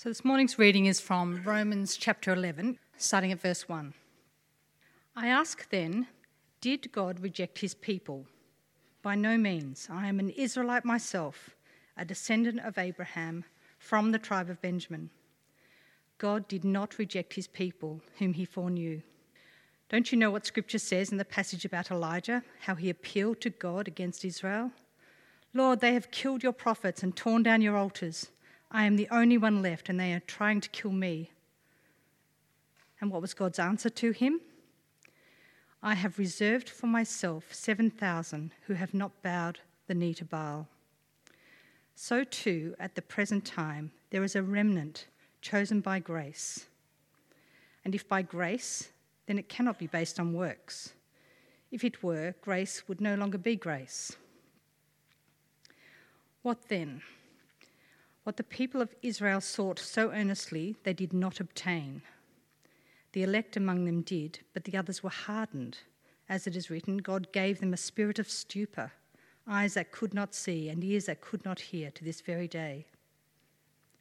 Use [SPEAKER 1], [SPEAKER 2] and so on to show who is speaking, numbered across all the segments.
[SPEAKER 1] So this morning's reading is from Romans chapter 11, starting at verse 1. I ask then, did God reject his people? By no means. I am an Israelite myself, a descendant of Abraham from the tribe of Benjamin. God did not reject his people, whom he foreknew. Don't you know what scripture says in the passage about Elijah, how he appealed to God against Israel? Lord, they have killed your prophets and torn down your altars. I am the only one left, and they are trying to kill me. And what was God's answer to him? I have reserved for myself 7,000 who have not bowed the knee to Baal. So, too, at the present time, there is a remnant chosen by grace. And if by grace, then it cannot be based on works. If it were, grace would no longer be grace. What then? What the people of Israel sought so earnestly, they did not obtain. The elect among them did, but the others were hardened. As it is written, God gave them a spirit of stupor, eyes that could not see, and ears that could not hear to this very day.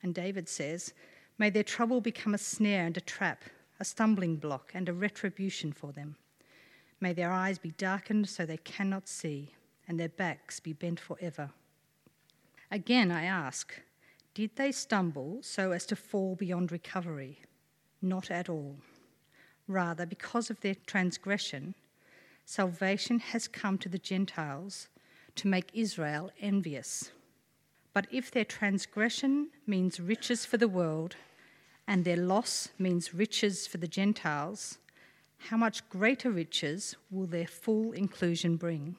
[SPEAKER 1] And David says, May their trouble become a snare and a trap, a stumbling block and a retribution for them. May their eyes be darkened so they cannot see, and their backs be bent forever. Again, I ask, did they stumble so as to fall beyond recovery? Not at all. Rather, because of their transgression, salvation has come to the Gentiles to make Israel envious. But if their transgression means riches for the world, and their loss means riches for the Gentiles, how much greater riches will their full inclusion bring?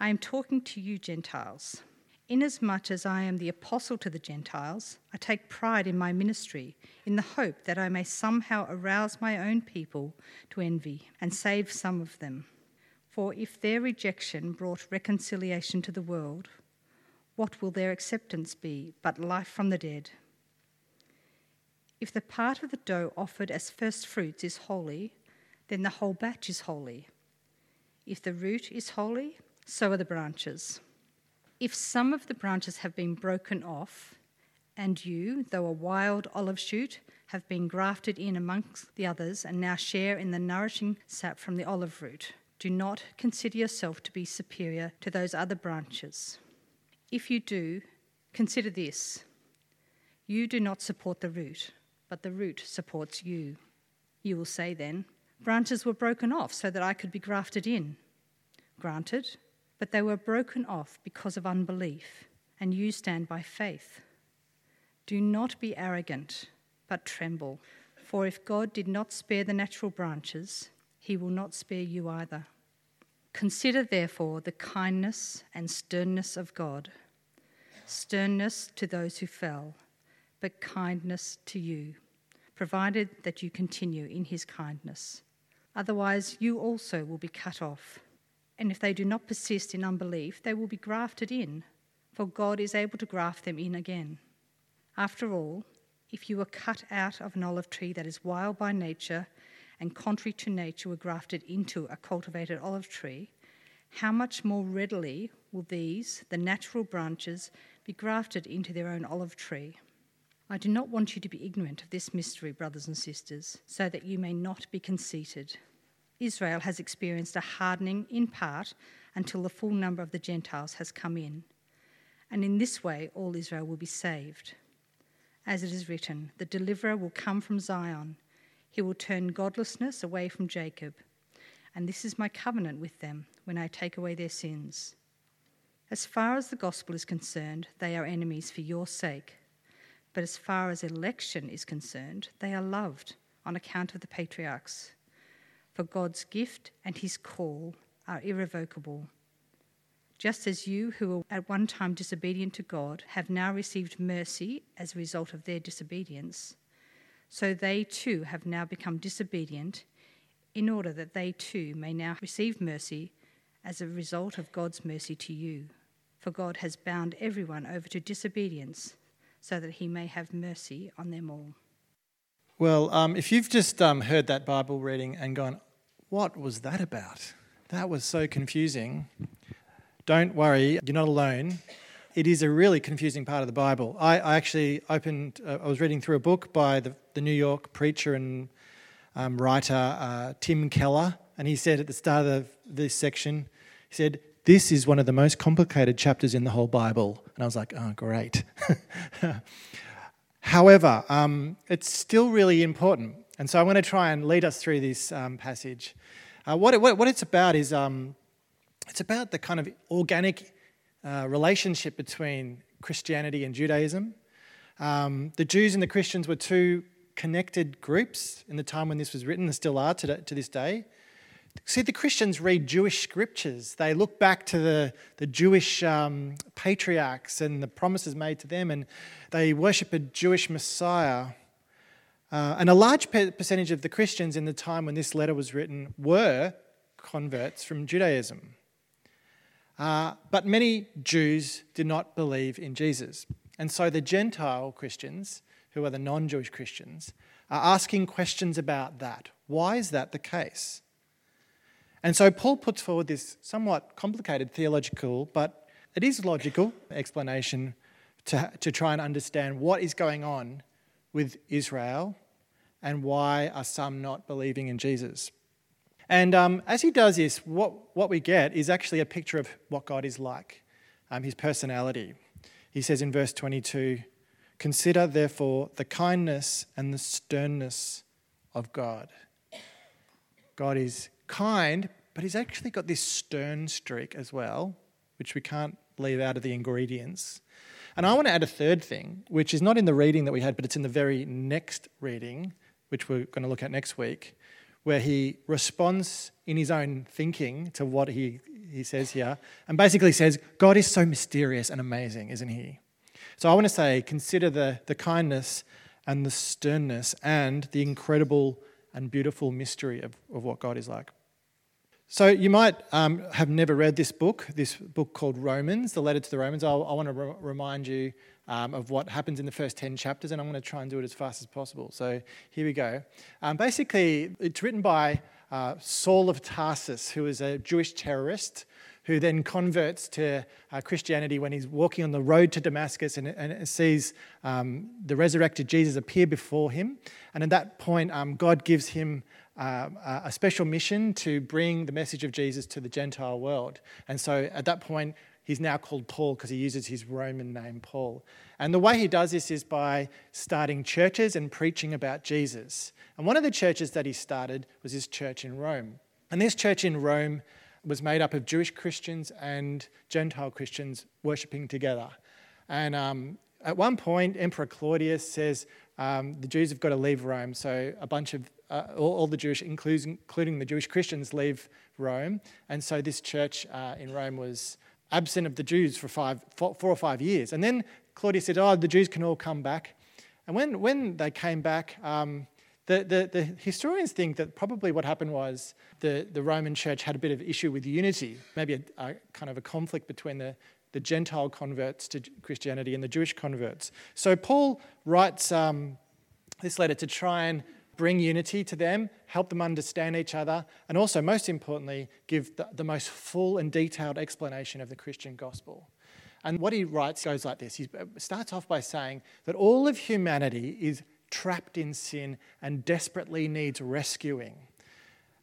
[SPEAKER 1] I am talking to you, Gentiles. Inasmuch as I am the apostle to the Gentiles, I take pride in my ministry, in the hope that I may somehow arouse my own people to envy and save some of them. For if their rejection brought reconciliation to the world, what will their acceptance be but life from the dead? If the part of the dough offered as first fruits is holy, then the whole batch is holy. If the root is holy, so are the branches. If some of the branches have been broken off, and you, though a wild olive shoot, have been grafted in amongst the others and now share in the nourishing sap from the olive root, do not consider yourself to be superior to those other branches. If you do, consider this you do not support the root, but the root supports you. You will say then, Branches were broken off so that I could be grafted in. Granted, but they were broken off because of unbelief, and you stand by faith. Do not be arrogant, but tremble, for if God did not spare the natural branches, he will not spare you either. Consider, therefore, the kindness and sternness of God sternness to those who fell, but kindness to you, provided that you continue in his kindness. Otherwise, you also will be cut off. And if they do not persist in unbelief, they will be grafted in, for God is able to graft them in again. After all, if you were cut out of an olive tree that is wild by nature and contrary to nature were grafted into a cultivated olive tree, how much more readily will these, the natural branches, be grafted into their own olive tree? I do not want you to be ignorant of this mystery, brothers and sisters, so that you may not be conceited. Israel has experienced a hardening in part until the full number of the Gentiles has come in. And in this way, all Israel will be saved. As it is written, the deliverer will come from Zion. He will turn godlessness away from Jacob. And this is my covenant with them when I take away their sins. As far as the gospel is concerned, they are enemies for your sake. But as far as election is concerned, they are loved on account of the patriarchs for God's gift and his call are irrevocable. Just as you, who were at one time disobedient to God, have now received mercy as a result of their disobedience, so they too have now become disobedient, in order that they too may now receive mercy as a result of God's mercy to you. For God has bound everyone over to disobedience, so that he may have mercy on them all.
[SPEAKER 2] Well, um, if you've just um, heard that Bible reading and gone, what was that about? That was so confusing. Don't worry, you're not alone. it is a really confusing part of the Bible. I, I actually opened, uh, I was reading through a book by the, the New York preacher and um, writer uh, Tim Keller, and he said at the start of this section, he said, This is one of the most complicated chapters in the whole Bible. And I was like, Oh, great. However, um, it's still really important. And so I'm going to try and lead us through this um, passage. Uh, what, it, what, it's about is um, it's about the kind of organic uh, relationship between Christianity and Judaism. Um, the Jews and the Christians were two connected groups in the time when this was written, and still are to, to this day. See, the Christians read Jewish scriptures. They look back to the, the Jewish um, patriarchs and the promises made to them, and they worship a Jewish Messiah. Uh, and a large percentage of the Christians in the time when this letter was written were converts from Judaism. Uh, but many Jews did not believe in Jesus. And so the Gentile Christians who are the non Jewish Christians, are asking questions about that. Why is that the case? And so Paul puts forward this somewhat complicated theological, but it is logical explanation to, to try and understand what is going on with Israel and why are some not believing in Jesus. And um, as he does this, what, what we get is actually a picture of what God is like, um, his personality. He says in verse 22 Consider, therefore, the kindness and the sternness of God. God is kind, but he's actually got this stern streak as well, which we can't leave out of the ingredients. And I want to add a third thing, which is not in the reading that we had, but it's in the very next reading, which we're going to look at next week, where he responds in his own thinking to what he, he says here, and basically says, God is so mysterious and amazing, isn't he? So I want to say consider the, the kindness and the sternness and the incredible and beautiful mystery of, of what God is like. So you might um, have never read this book, this book called Romans, the letter to the Romans. I'll, i want to re- remind you um, of what happens in the first 10 chapters, and I'm going to try and do it as fast as possible. So here we go. Um, basically, it's written by uh, Saul of Tarsus, who is a Jewish terrorist who then converts to uh, Christianity when he's walking on the road to Damascus and, and sees um, the resurrected Jesus appear before him. And at that point, um, God gives him uh, a special mission to bring the message of Jesus to the Gentile world. And so at that point, he's now called Paul because he uses his Roman name, Paul. And the way he does this is by starting churches and preaching about Jesus. And one of the churches that he started was his church in Rome. And this church in Rome was made up of Jewish Christians and Gentile Christians worshipping together. And um, at one point, Emperor Claudius says um, the Jews have got to leave Rome. So a bunch of uh, all, all, the Jewish, including, including, the Jewish Christians, leave Rome. And so this church uh, in Rome was absent of the Jews for five, four, four or five years. And then Claudius said, "Oh, the Jews can all come back." And when when they came back, um, the, the, the, historians think that probably what happened was the, the Roman church had a bit of issue with unity, maybe a, a kind of a conflict between the, the Gentile converts to Christianity and the Jewish converts. So Paul writes um, this letter to try and bring unity to them, help them understand each other, and also, most importantly, give the, the most full and detailed explanation of the Christian gospel. And what he writes goes like this he starts off by saying that all of humanity is trapped in sin and desperately needs rescuing.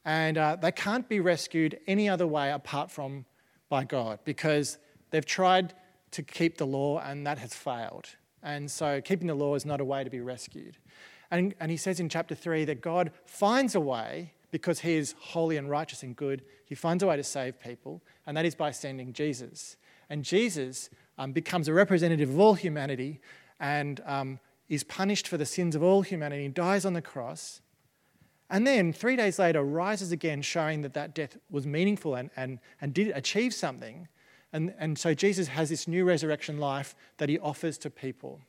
[SPEAKER 2] And uh, they can't be rescued any other way apart from by God because they've tried to keep the law and that has failed. And so keeping the law is not a way to be rescued. And, and he says in chapter 3 that God finds a way because he is holy and righteous and good. He finds a way to save people, and that is by sending Jesus. And Jesus um, becomes a representative of all humanity and um, is punished for the sins of all humanity, and dies on the cross, and then three days later rises again, showing that that death was meaningful and, and, and did achieve something. And, and so Jesus has this new resurrection life that he offers to people.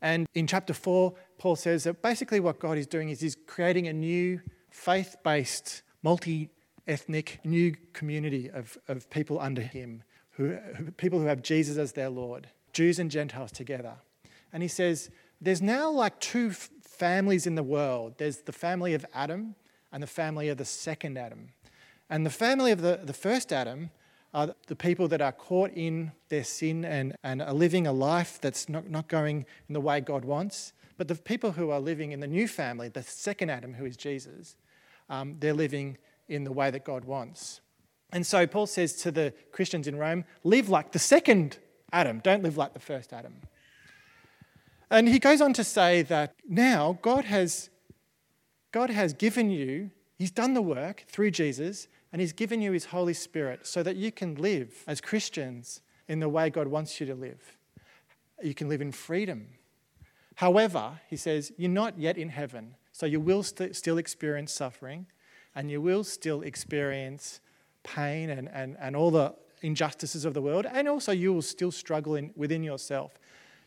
[SPEAKER 2] And in chapter 4, Paul says that basically what God is doing is he's creating a new faith based, multi ethnic, new community of, of people under him, who, people who have Jesus as their Lord, Jews and Gentiles together. And he says, there's now like two families in the world there's the family of Adam and the family of the second Adam. And the family of the, the first Adam are the people that are caught in their sin and, and are living a life that's not, not going in the way God wants. But the people who are living in the new family, the second Adam, who is Jesus, um, they're living in the way that God wants. And so Paul says to the Christians in Rome, live like the second Adam, don't live like the first Adam. And he goes on to say that now God has, God has given you, He's done the work through Jesus, and He's given you His Holy Spirit so that you can live as Christians in the way God wants you to live. You can live in freedom. However, he says, you're not yet in heaven, so you will st- still experience suffering and you will still experience pain and, and, and all the injustices of the world, and also you will still struggle in, within yourself.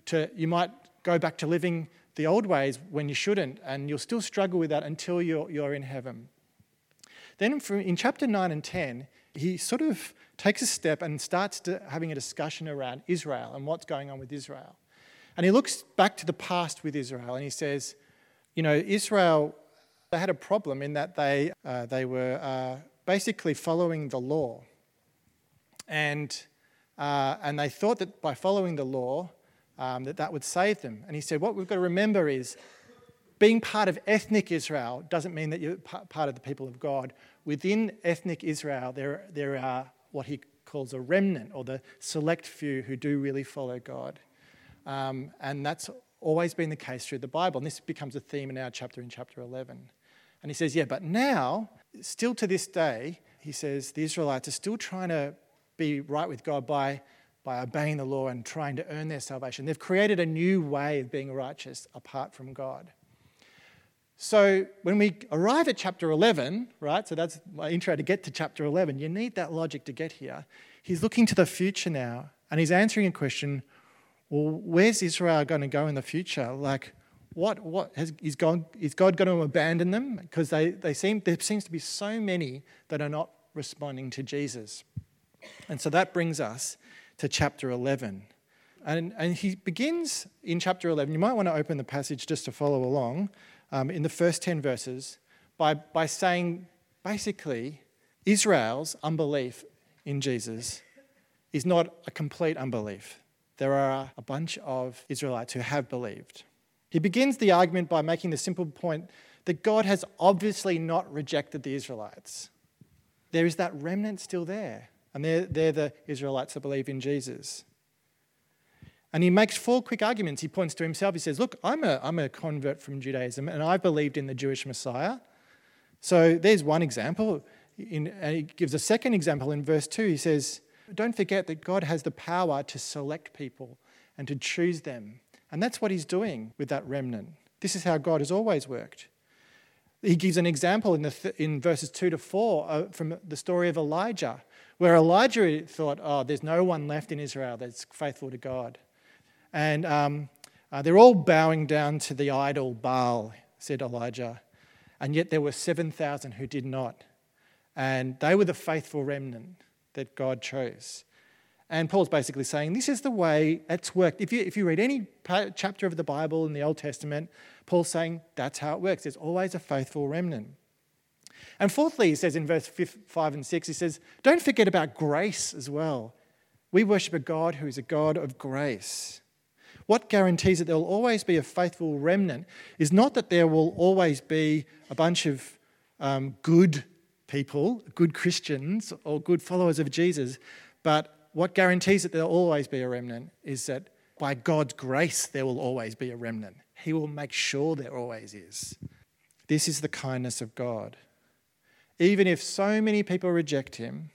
[SPEAKER 2] To, you might go back to living the old ways when you shouldn't, and you'll still struggle with that until you're, you're in heaven. Then in chapter 9 and 10, he sort of takes a step and starts having a discussion around Israel and what's going on with Israel. And he looks back to the past with Israel and he says, you know, Israel, they had a problem in that they, uh, they were uh, basically following the law. And, uh, and they thought that by following the law, um, that that would save them. And he said, what we've got to remember is being part of ethnic Israel doesn't mean that you're part of the people of God. Within ethnic Israel, there, there are what he calls a remnant, or the select few who do really follow God. Um, and that's always been the case through the Bible. And this becomes a theme in our chapter in chapter 11. And he says, Yeah, but now, still to this day, he says the Israelites are still trying to be right with God by, by obeying the law and trying to earn their salvation. They've created a new way of being righteous apart from God. So when we arrive at chapter 11, right, so that's my intro to get to chapter 11, you need that logic to get here. He's looking to the future now and he's answering a question well, where's Israel going to go in the future? Like, what, what has, is, God, is God going to abandon them? Because they, they seem, there seems to be so many that are not responding to Jesus. And so that brings us to chapter 11. And, and he begins in chapter 11. You might want to open the passage just to follow along um, in the first 10 verses by, by saying basically, Israel's unbelief in Jesus is not a complete unbelief there are a bunch of Israelites who have believed. He begins the argument by making the simple point that God has obviously not rejected the Israelites. There is that remnant still there, and they're, they're the Israelites that believe in Jesus. And he makes four quick arguments. He points to himself. He says, Look, I'm a, I'm a convert from Judaism, and I believed in the Jewish Messiah. So there's one example. In, and he gives a second example in verse 2. He says, don't forget that God has the power to select people and to choose them. And that's what he's doing with that remnant. This is how God has always worked. He gives an example in, the th- in verses 2 to 4 uh, from the story of Elijah, where Elijah thought, oh, there's no one left in Israel that's faithful to God. And um, uh, they're all bowing down to the idol Baal, said Elijah. And yet there were 7,000 who did not. And they were the faithful remnant that God chose. And Paul's basically saying this is the way it's worked. If you, if you read any chapter of the Bible in the Old Testament, Paul's saying that's how it works. There's always a faithful remnant. And fourthly, he says in verse 5 and 6, he says, Don't forget about grace as well. We worship a God who is a God of grace. What guarantees that there will always be a faithful remnant is not that there will always be a bunch of um, good people, good Christians or good followers of Jesus, but what guarantees that there'll always be a remnant is that by God's grace there will always be a remnant. He will make sure there always is. This is the kindness of God. Even if so many people reject him,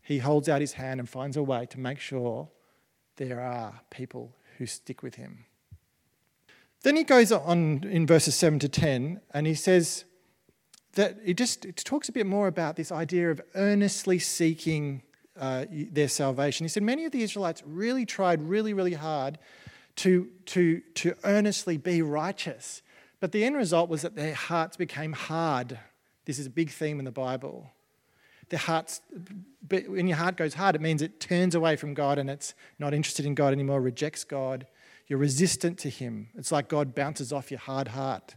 [SPEAKER 2] he holds out his hand and finds a way to make sure there are people who stick with him. Then he goes on in verses 7 to 10 and he says, that it just it talks a bit more about this idea of earnestly seeking uh, their salvation. He said many of the Israelites really tried really, really hard to, to, to earnestly be righteous, but the end result was that their hearts became hard. This is a big theme in the Bible. Their hearts, when your heart goes hard, it means it turns away from God and it's not interested in God anymore, rejects God. You're resistant to Him. It's like God bounces off your hard heart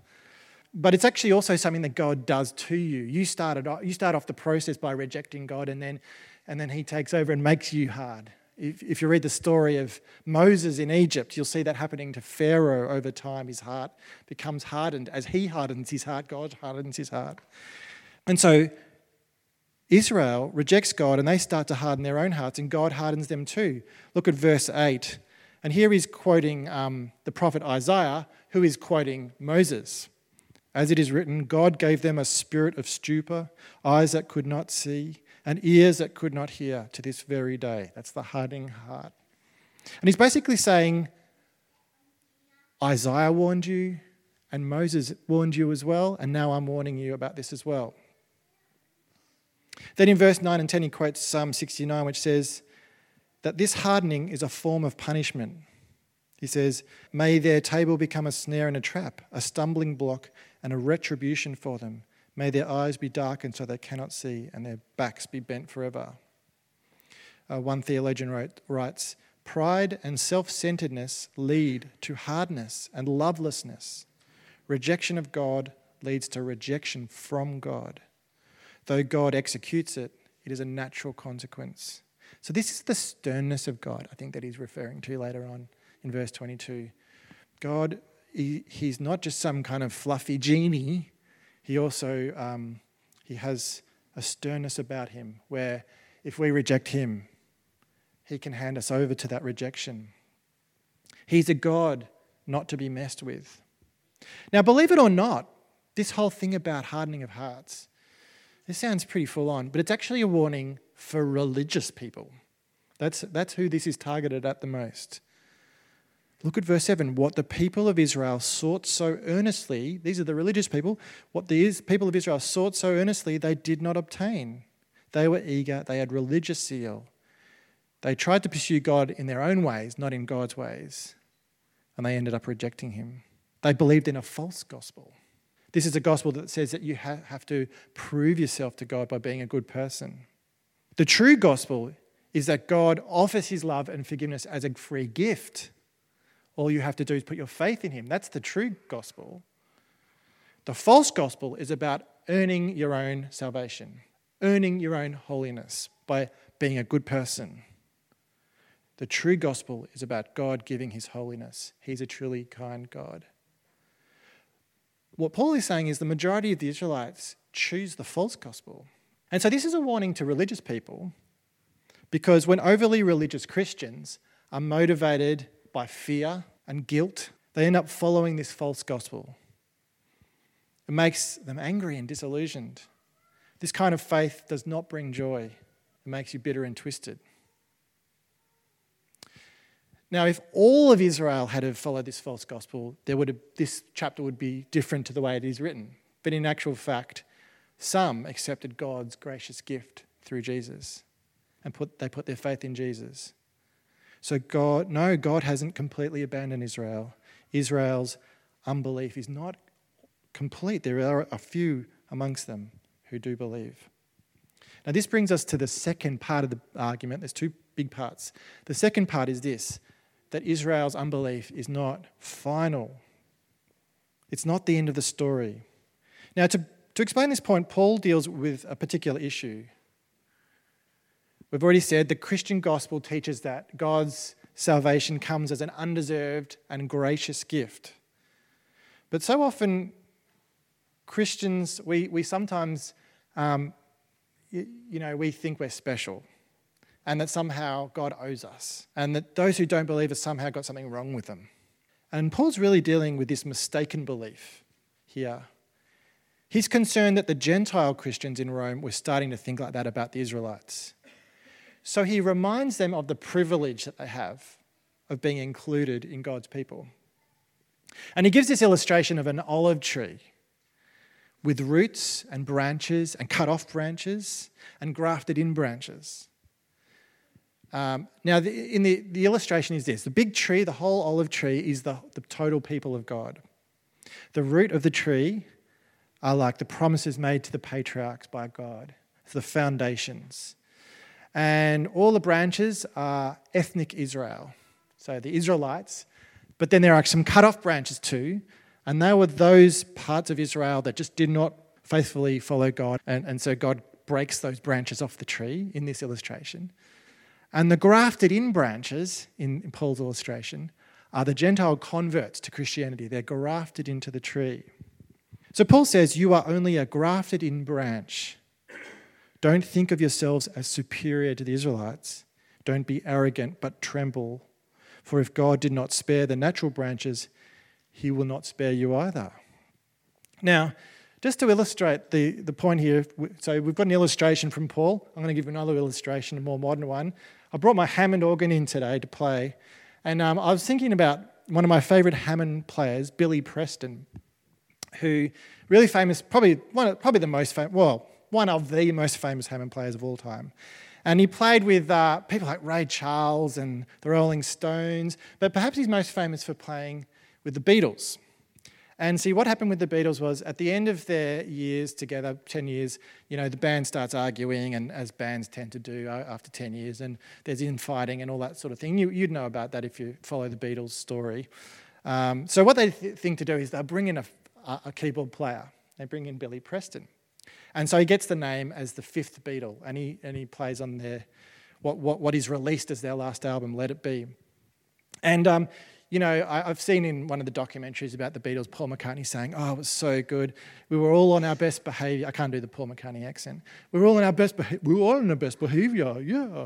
[SPEAKER 2] but it's actually also something that God does to you. You started you start off the process by rejecting God, and then and then he takes over and makes you hard. If, if you read the story of Moses in Egypt, you'll see that happening to Pharaoh over time. His heart becomes hardened. As he hardens his heart, God hardens his heart. And so Israel rejects God and they start to harden their own hearts, and God hardens them too. Look at verse 8. And here he's quoting um, the prophet Isaiah, who is quoting Moses. As it is written, God gave them a spirit of stupor, eyes that could not see, and ears that could not hear to this very day. That's the hardening heart. And he's basically saying, Isaiah warned you, and Moses warned you as well, and now I'm warning you about this as well. Then in verse 9 and 10, he quotes Psalm 69, which says that this hardening is a form of punishment. He says, May their table become a snare and a trap, a stumbling block and a retribution for them. May their eyes be darkened so they cannot see, and their backs be bent forever. Uh, one theologian wrote, writes Pride and self centeredness lead to hardness and lovelessness. Rejection of God leads to rejection from God. Though God executes it, it is a natural consequence. So, this is the sternness of God, I think, that he's referring to later on in verse 22. God, he, he's not just some kind of fluffy genie he also um, he has a sternness about him where if we reject him, he can hand us over to that rejection. He's a God not to be messed with. Now, believe it or not, this whole thing about hardening of hearts, this sounds pretty full on, but it's actually a warning for religious people. That's, that's who this is targeted at the most. Look at verse 7. What the people of Israel sought so earnestly, these are the religious people, what the people of Israel sought so earnestly, they did not obtain. They were eager, they had religious zeal. They tried to pursue God in their own ways, not in God's ways, and they ended up rejecting Him. They believed in a false gospel. This is a gospel that says that you have to prove yourself to God by being a good person. The true gospel is that God offers His love and forgiveness as a free gift. All you have to do is put your faith in him. That's the true gospel. The false gospel is about earning your own salvation, earning your own holiness by being a good person. The true gospel is about God giving his holiness. He's a truly kind God. What Paul is saying is the majority of the Israelites choose the false gospel. And so this is a warning to religious people because when overly religious Christians are motivated by fear and guilt, they end up following this false gospel. It makes them angry and disillusioned. This kind of faith does not bring joy, it makes you bitter and twisted. Now, if all of Israel had have followed this false gospel, there would have, this chapter would be different to the way it is written. But in actual fact, some accepted God's gracious gift through Jesus and put, they put their faith in Jesus. So, God, no, God hasn't completely abandoned Israel. Israel's unbelief is not complete. There are a few amongst them who do believe. Now, this brings us to the second part of the argument. There's two big parts. The second part is this that Israel's unbelief is not final, it's not the end of the story. Now, to, to explain this point, Paul deals with a particular issue. We've already said the Christian gospel teaches that God's salvation comes as an undeserved and gracious gift. But so often, Christians, we, we sometimes, um, you, you know, we think we're special and that somehow God owes us, and that those who don't believe have somehow got something wrong with them. And Paul's really dealing with this mistaken belief here. He's concerned that the Gentile Christians in Rome were starting to think like that about the Israelites. So he reminds them of the privilege that they have of being included in God's people. And he gives this illustration of an olive tree with roots and branches and cut off branches and grafted in branches. Um, now, the, in the, the illustration is this the big tree, the whole olive tree, is the, the total people of God. The root of the tree are like the promises made to the patriarchs by God, the foundations. And all the branches are ethnic Israel, so the Israelites. But then there are some cut off branches too, and they were those parts of Israel that just did not faithfully follow God. And, and so God breaks those branches off the tree in this illustration. And the grafted in branches in, Paul's illustration are the Gentile converts to Christianity. They're grafted into the tree. So Paul says, You are only a grafted in branch. Don't think of yourselves as superior to the Israelites. Don't be arrogant, but tremble. For if God did not spare the natural branches, he will not spare you either. Now, just to illustrate the, the point here, so we've got an illustration from Paul. I'm going to give you another illustration, a more modern one. I brought my Hammond organ in today to play, and um, I was thinking about one of my favourite Hammond players, Billy Preston, who really famous, probably one, probably the most famous, well, one of the most famous Hammond players of all time. And he played with uh, people like Ray Charles and the Rolling Stones, but perhaps he's most famous for playing with the Beatles. And see, what happened with the Beatles was at the end of their years together, 10 years, you know, the band starts arguing, and as bands tend to do after 10 years, and there's infighting and all that sort of thing. You, would know about that if you follow the Beatles story. Um, so, what they th- think to do is they'll bring in a, a keyboard player, they bring in Billy Preston. And so he gets the name as the fifth Beatle, and he, and he plays on their, what, what, what is released as their last album, Let It Be. And um, you know, I, have seen in one of the documentaries about the Beatles, Paul McCartney saying, "Oh, it was so good. We were all on our best behaviour." I can't do the Paul McCartney accent. We were all on our best. Beha- we were all on our best behaviour. Yeah.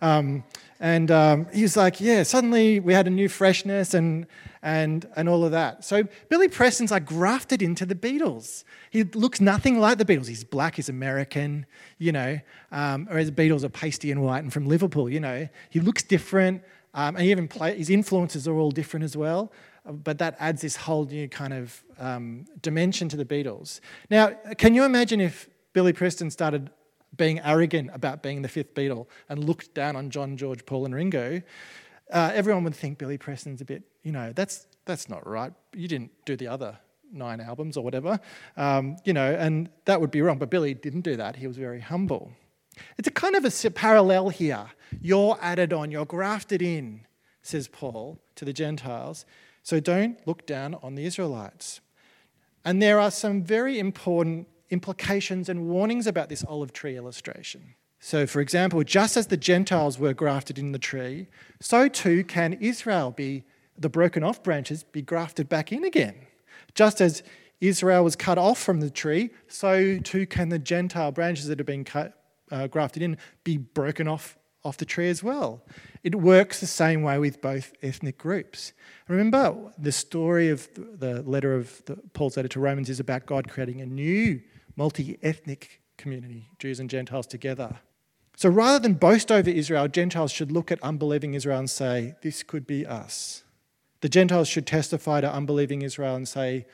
[SPEAKER 2] Um, and um, he's like, "Yeah." Suddenly, we had a new freshness and and and all of that. So Billy Preston's like grafted into the Beatles. He looks nothing like the Beatles. He's black. He's American. You know, um, whereas the Beatles are pasty and white and from Liverpool. You know, he looks different. Um, and even play, his influences are all different as well. But that adds this whole new kind of um, dimension to the Beatles. Now, can you imagine if Billy Preston started being arrogant about being the fifth Beatle and looked down on John, George, Paul, and Ringo? Uh, everyone would think Billy Preston's a bit, you know, that's that's not right. You didn't do the other nine albums or whatever, um, you know, and that would be wrong. But Billy didn't do that. He was very humble. It's a kind of a parallel here. You're added on, you're grafted in, says Paul to the Gentiles. So don't look down on the Israelites. And there are some very important implications and warnings about this olive tree illustration. So, for example, just as the Gentiles were grafted in the tree, so too can Israel be, the broken off branches, be grafted back in again. Just as Israel was cut off from the tree, so too can the Gentile branches that have been cut uh, grafted in be broken off off the tree as well. It works the same way with both ethnic groups. Remember, the story of the letter of the, Paul's letter to Romans is about God creating a new multi ethnic community, Jews and Gentiles together. So rather than boast over Israel, Gentiles should look at unbelieving Israel and say, This could be us. The Gentiles should testify to unbelieving Israel and say,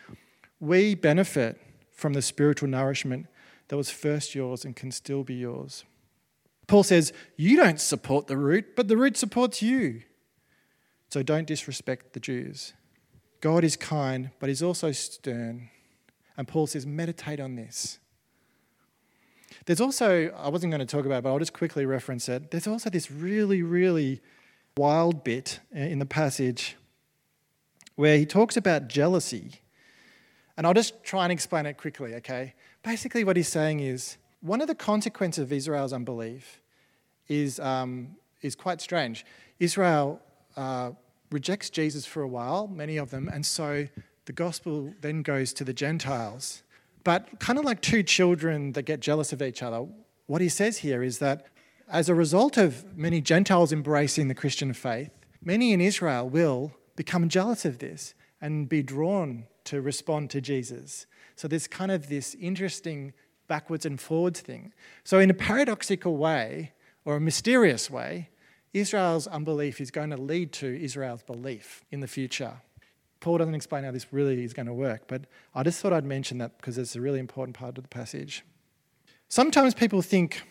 [SPEAKER 2] We benefit from the spiritual nourishment that was first yours and can still be yours. Paul says, You don't support the root, but the root supports you. So don't disrespect the Jews. God is kind, but he's also stern. And Paul says, Meditate on this. There's also, I wasn't going to talk about it, but I'll just quickly reference it. There's also this really, really wild bit in the passage where he talks about jealousy. And I'll just try and explain it quickly, okay? Basically, what he's saying is one of the consequences of Israel's unbelief is, um, is quite strange. Israel uh, rejects Jesus for a while, many of them, and so the gospel then goes to the Gentiles. But kind of like two children that get jealous of each other, what he says here is that as a result of many Gentiles embracing the Christian faith, many in Israel will become jealous of this and be drawn to respond to Jesus. So there's kind of this interesting backwards and forwards thing. So, in a paradoxical way, or a mysterious way, Israel's unbelief is going to lead to Israel's belief in the future. Paul doesn't explain how this really is going to work, but I just thought I'd mention that because it's a really important part of the passage. Sometimes people think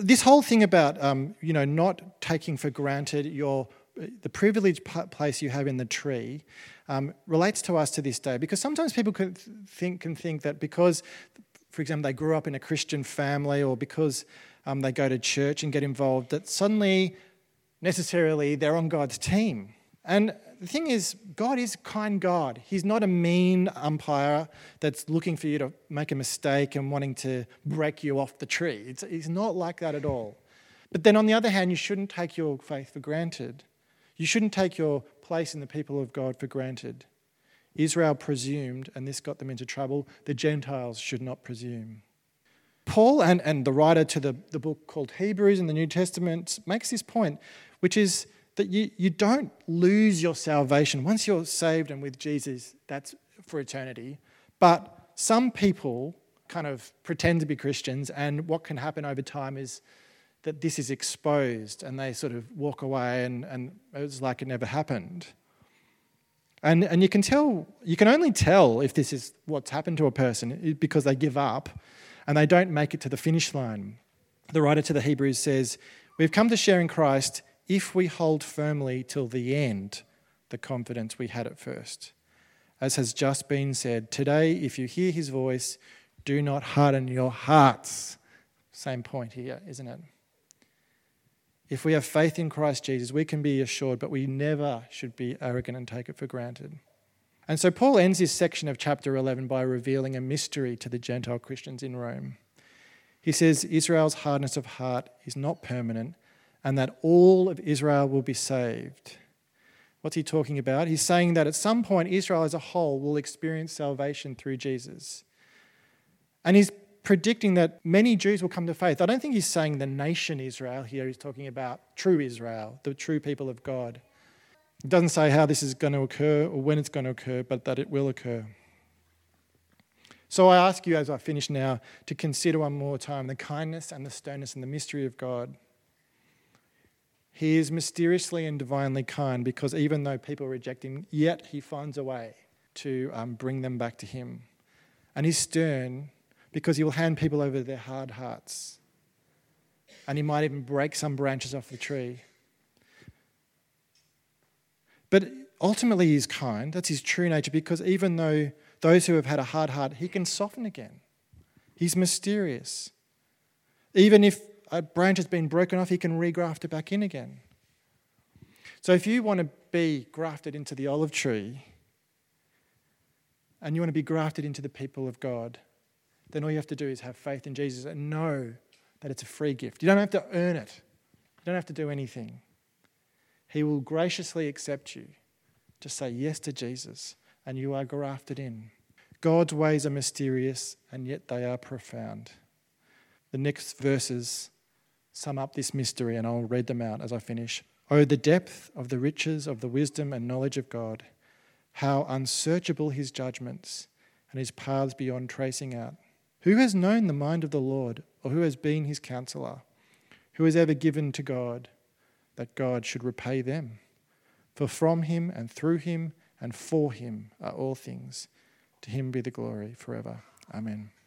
[SPEAKER 2] this whole thing about um, you know not taking for granted your the privileged place you have in the tree um, relates to us to this day because sometimes people can think, can think that because, for example, they grew up in a Christian family or because um, they go to church and get involved, that suddenly, necessarily, they're on God's team. And the thing is, God is a kind God. He's not a mean umpire that's looking for you to make a mistake and wanting to break you off the tree. It's, he's not like that at all. But then on the other hand, you shouldn't take your faith for granted. You shouldn't take your place in the people of God for granted. Israel presumed, and this got them into trouble. The Gentiles should not presume. Paul and, and the writer to the, the book called Hebrews in the New Testament makes this point, which is that you, you don't lose your salvation. Once you're saved and with Jesus, that's for eternity. But some people kind of pretend to be Christians, and what can happen over time is that this is exposed and they sort of walk away and, and it's like it never happened. And, and you can tell, you can only tell if this is what's happened to a person because they give up and they don't make it to the finish line. The writer to the Hebrews says, We've come to share in Christ if we hold firmly till the end the confidence we had at first. As has just been said, today, if you hear his voice, do not harden your hearts. Same point here, isn't it? If we have faith in Christ Jesus, we can be assured, but we never should be arrogant and take it for granted. And so Paul ends this section of chapter 11 by revealing a mystery to the Gentile Christians in Rome. He says Israel's hardness of heart is not permanent and that all of Israel will be saved. What's he talking about? He's saying that at some point, Israel as a whole will experience salvation through Jesus. And he's predicting that many Jews will come to faith. I don't think he's saying the nation Israel here. He's talking about true Israel, the true people of God. It doesn't say how this is going to occur or when it's going to occur, but that it will occur. So I ask you as I finish now to consider one more time the kindness and the sternness and the mystery of God. He is mysteriously and divinely kind because even though people reject him, yet he finds a way to um, bring them back to him. And he's stern because he will hand people over to their hard hearts. And he might even break some branches off the tree. But ultimately, he's kind. That's his true nature because even though those who have had a hard heart, he can soften again. He's mysterious. Even if a branch has been broken off, he can regraft it back in again. So if you want to be grafted into the olive tree and you want to be grafted into the people of God, then all you have to do is have faith in Jesus and know that it's a free gift. You don't have to earn it, you don't have to do anything. He will graciously accept you to say yes to Jesus, and you are grafted in. God's ways are mysterious, and yet they are profound. The next verses sum up this mystery, and I'll read them out as I finish. Oh, the depth of the riches of the wisdom and knowledge of God! How unsearchable his judgments and his paths beyond tracing out. Who has known the mind of the Lord, or who has been his counselor? Who has ever given to God that God should repay them? For from him and through him and for him are all things. To him be the glory forever. Amen.